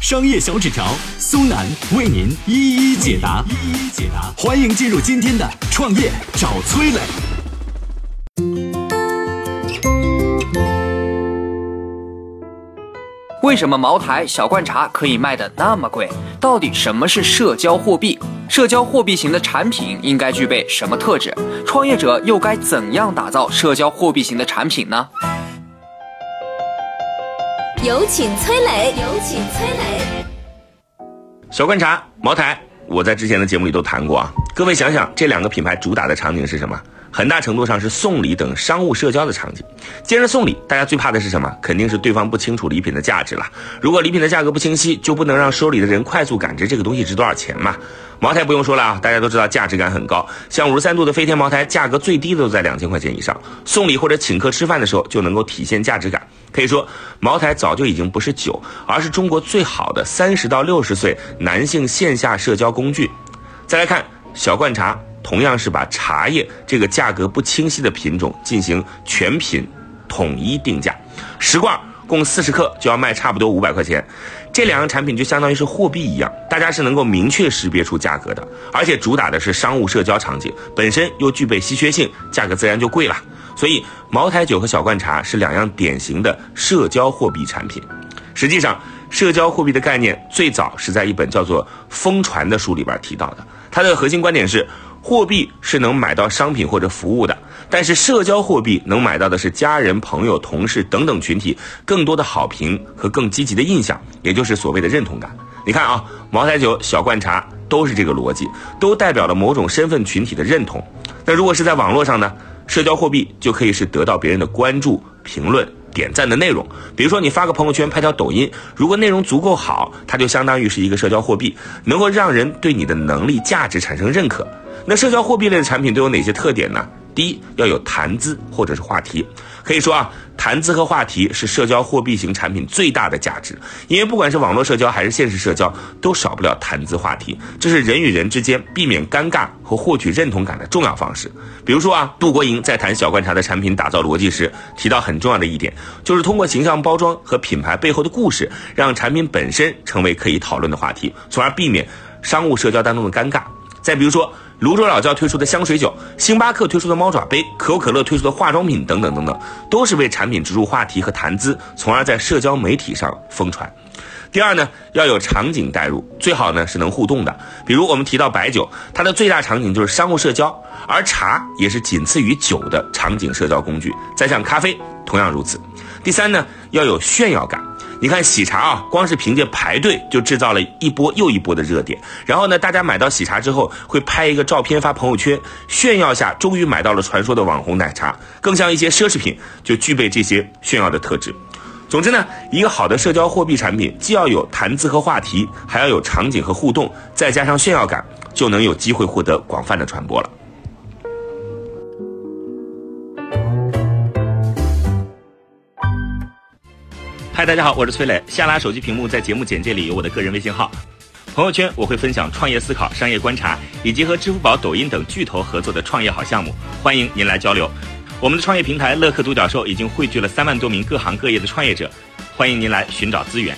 商业小纸条苏南为您一一解答，一一解答。欢迎进入今天的创业找崔磊。为什么茅台、小罐茶可以卖的那么贵？到底什么是社交货币？社交货币型的产品应该具备什么特质？创业者又该怎样打造社交货币型的产品呢？有请崔磊，有请崔磊。小罐茶、茅台，我在之前的节目里都谈过啊。各位想想，这两个品牌主打的场景是什么？很大程度上是送礼等商务社交的场景。既然送礼，大家最怕的是什么？肯定是对方不清楚礼品的价值了。如果礼品的价格不清晰，就不能让收礼的人快速感知这个东西值多少钱嘛。茅台不用说了啊，大家都知道价值感很高，像五十三度的飞天茅台，价格最低的都在两千块钱以上。送礼或者请客吃饭的时候，就能够体现价值感。可以说，茅台早就已经不是酒，而是中国最好的三十到六十岁男性线下社交工具。再来看小罐茶。同样是把茶叶这个价格不清晰的品种进行全品统一定价，十罐共四十克就要卖差不多五百块钱，这两样产品就相当于是货币一样，大家是能够明确识别出价格的，而且主打的是商务社交场景，本身又具备稀缺性，价格自然就贵了。所以茅台酒和小罐茶是两样典型的社交货币产品。实际上，社交货币的概念最早是在一本叫做《疯传》的书里边提到的，它的核心观点是。货币是能买到商品或者服务的，但是社交货币能买到的是家人、朋友、同事等等群体更多的好评和更积极的印象，也就是所谓的认同感。你看啊，茅台酒、小罐茶都是这个逻辑，都代表了某种身份群体的认同。那如果是在网络上呢？社交货币就可以是得到别人的关注、评论、点赞的内容。比如说你发个朋友圈、拍条抖音，如果内容足够好，它就相当于是一个社交货币，能够让人对你的能力、价值产生认可。那社交货币类的产品都有哪些特点呢？第一，要有谈资或者是话题。可以说啊，谈资和话题是社交货币型产品最大的价值。因为不管是网络社交还是现实社交，都少不了谈资话题，这是人与人之间避免尴尬和获取认同感的重要方式。比如说啊，杜国营在谈小罐茶的产品打造逻辑时，提到很重要的一点，就是通过形象包装和品牌背后的故事，让产品本身成为可以讨论的话题，从而避免商务社交当中的尴尬。再比如说。泸州老窖推出的香水酒，星巴克推出的猫爪杯，可口可乐推出的化妆品等等等等，都是为产品植入话题和谈资，从而在社交媒体上疯传。第二呢，要有场景代入，最好呢是能互动的。比如我们提到白酒，它的最大场景就是商务社交，而茶也是仅次于酒的场景社交工具。再像咖啡，同样如此。第三呢，要有炫耀感。你看喜茶啊，光是凭借排队就制造了一波又一波的热点。然后呢，大家买到喜茶之后会拍一个照片发朋友圈，炫耀下终于买到了传说的网红奶茶。更像一些奢侈品，就具备这些炫耀的特质。总之呢，一个好的社交货币产品，既要有谈资和话题，还要有场景和互动，再加上炫耀感，就能有机会获得广泛的传播了。嗨，大家好，我是崔磊。下拉手机屏幕，在节目简介里有我的个人微信号。朋友圈我会分享创业思考、商业观察，以及和支付宝、抖音等巨头合作的创业好项目，欢迎您来交流。我们的创业平台乐客独角兽已经汇聚了三万多名各行各业的创业者，欢迎您来寻找资源。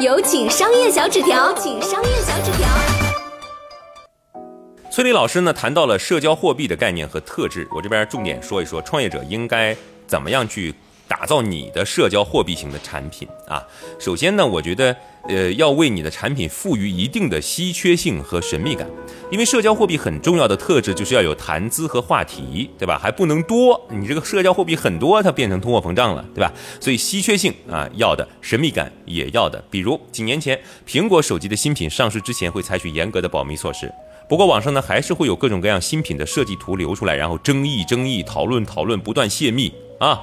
有请商业小纸条，请商业小纸条。崔丽老师呢谈到了社交货币的概念和特质，我这边重点说一说创业者应该。怎么样去打造你的社交货币型的产品啊？首先呢，我觉得，呃，要为你的产品赋予一定的稀缺性和神秘感，因为社交货币很重要的特质就是要有谈资和话题，对吧？还不能多，你这个社交货币很多，它变成通货膨胀了，对吧？所以稀缺性啊要的，神秘感也要的。比如几年前，苹果手机的新品上市之前会采取严格的保密措施，不过网上呢还是会有各种各样新品的设计图流出来，然后争议争议，讨论讨论，不断泄密。啊，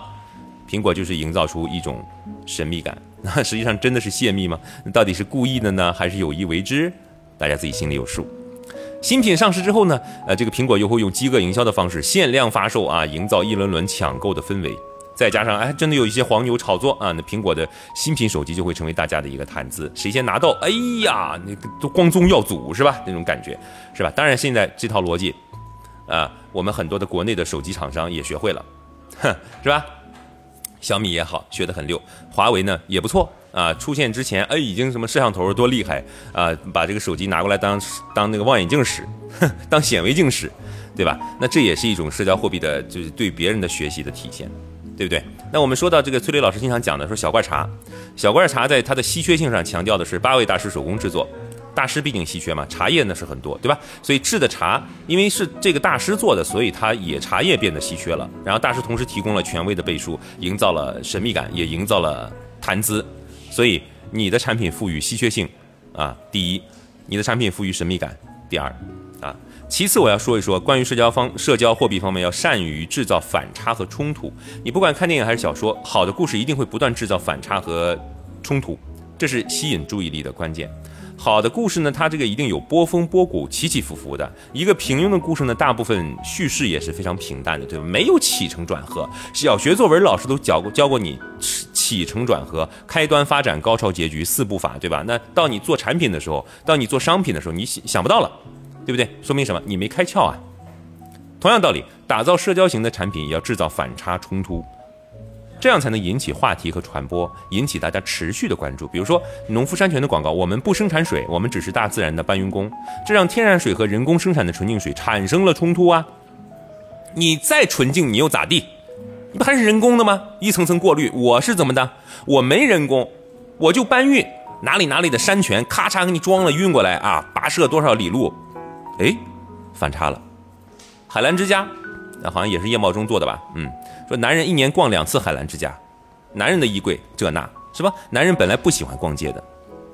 苹果就是营造出一种神秘感，那实际上真的是泄密吗？到底是故意的呢，还是有意为之？大家自己心里有数。新品上市之后呢，呃，这个苹果又会用饥饿营销的方式限量发售啊，营造一轮轮抢购的氛围。再加上哎，真的有一些黄牛炒作啊，那苹果的新品手机就会成为大家的一个谈资，谁先拿到，哎呀，那个都光宗耀祖是吧？那种感觉是吧？当然，现在这套逻辑啊，我们很多的国内的手机厂商也学会了，哼，是吧？小米也好，学得很溜，华为呢也不错啊。出现之前，哎，已经什么摄像头多厉害啊，把这个手机拿过来当当那个望远镜使，当显微镜使，对吧？那这也是一种社交货币的，就是对别人的学习的体现。对不对？那我们说到这个崔磊老师经常讲的说小罐茶，小罐茶在它的稀缺性上强调的是八位大师手工制作，大师毕竟稀缺嘛，茶叶呢是很多，对吧？所以制的茶因为是这个大师做的，所以它也茶叶变得稀缺了。然后大师同时提供了权威的背书，营造了神秘感，也营造了谈资。所以你的产品赋予稀缺性啊，第一；你的产品赋予神秘感，第二。啊。其次，我要说一说关于社交方社交货币方面，要善于制造反差和冲突。你不管看电影还是小说，好的故事一定会不断制造反差和冲突，这是吸引注意力的关键。好的故事呢，它这个一定有波峰波谷，起起伏伏的。一个平庸的故事呢，大部分叙事也是非常平淡的，对吧？没有起承转合。小学作文老师都教过教过你起承转合、开端发展、高潮结局四步法，对吧？那到你做产品的时候，到你做商品的时候，你想想不到了。对不对？说明什么？你没开窍啊！同样道理，打造社交型的产品也要制造反差冲突，这样才能引起话题和传播，引起大家持续的关注。比如说农夫山泉的广告，我们不生产水，我们只是大自然的搬运工，这让天然水和人工生产的纯净水产生了冲突啊！你再纯净，你又咋地？你不还是人工的吗？一层层过滤，我是怎么的？我没人工，我就搬运哪里哪里的山泉，咔嚓给你装了运过来啊，跋涉多少里路？哎，反差了。海澜之家，那好像也是叶茂中做的吧？嗯，说男人一年逛两次海澜之家，男人的衣柜这那是吧？男人本来不喜欢逛街的，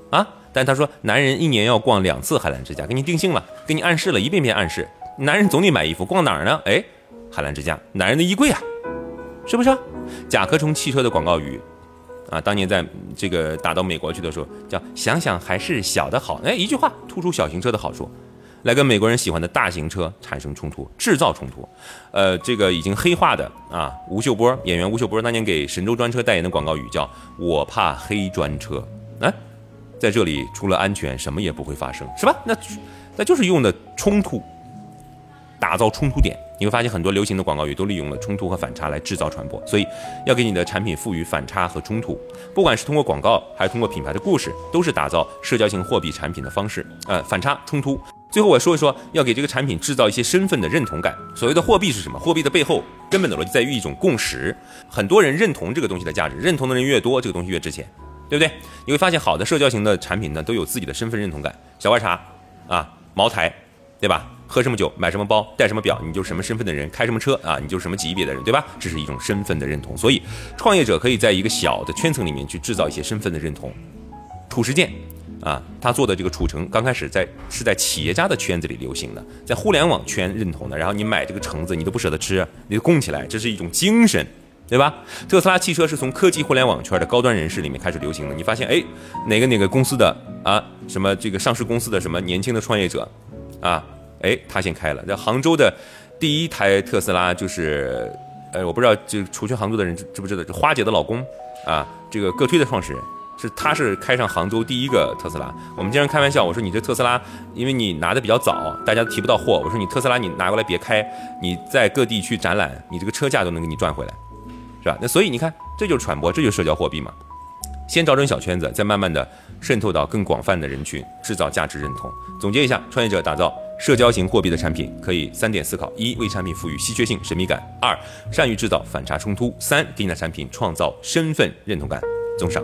啊，但他说男人一年要逛两次海澜之家，给你定性了，给你暗示了一遍遍暗示，男人总得买衣服，逛哪儿呢？哎，海澜之家，男人的衣柜啊，是不是？甲壳虫汽车的广告语，啊，当年在这个打到美国去的时候，叫想想还是小的好，哎，一句话突出小型车的好处。来跟美国人喜欢的大型车产生冲突，制造冲突，呃，这个已经黑化的啊，吴秀波演员吴秀波当年给神州专车代言的广告语叫“我怕黑专车”，哎，在这里除了安全什么也不会发生，是吧？那那就是用的冲突，打造冲突点。你会发现很多流行的广告语都利用了冲突和反差来制造传播，所以要给你的产品赋予反差和冲突，不管是通过广告还是通过品牌的故事，都是打造社交型货币产品的方式。呃，反差冲突。最后我说一说，要给这个产品制造一些身份的认同感。所谓的货币是什么？货币的背后根本的逻辑在于一种共识，很多人认同这个东西的价值，认同的人越多，这个东西越值钱，对不对？你会发现，好的社交型的产品呢，都有自己的身份认同感。小罐茶啊，茅台，对吧？喝什么酒，买什么包，戴什么表，你就是什么身份的人；开什么车啊，你就是什么级别的人，对吧？这是一种身份的认同。所以，创业者可以在一个小的圈层里面去制造一些身份的认同。褚时健。啊，他做的这个储橙刚开始在是在企业家的圈子里流行的，在互联网圈认同的。然后你买这个橙子，你都不舍得吃，你就供起来，这是一种精神，对吧？特斯拉汽车是从科技互联网圈的高端人士里面开始流行的。你发现，哎，哪个哪个公司的啊，什么这个上市公司的什么年轻的创业者，啊，哎，他先开了。在杭州的第一台特斯拉就是，呃，我不知道就除去杭州的人知不知道，花姐的老公啊，这个个推的创始人。是，他是开上杭州第一个特斯拉。我们经常开玩笑，我说你这特斯拉，因为你拿的比较早，大家都提不到货。我说你特斯拉你拿过来别开，你在各地去展览，你这个车价都能给你赚回来，是吧？那所以你看，这就是传播，这就是社交货币嘛。先找准小圈子，再慢慢的渗透到更广泛的人群，制造价值认同。总结一下，创业者打造社交型货币的产品，可以三点思考：一、为产品赋予稀缺性、神秘感；二、善于制造反差冲突；三、给你的产品创造身份认同感。综上。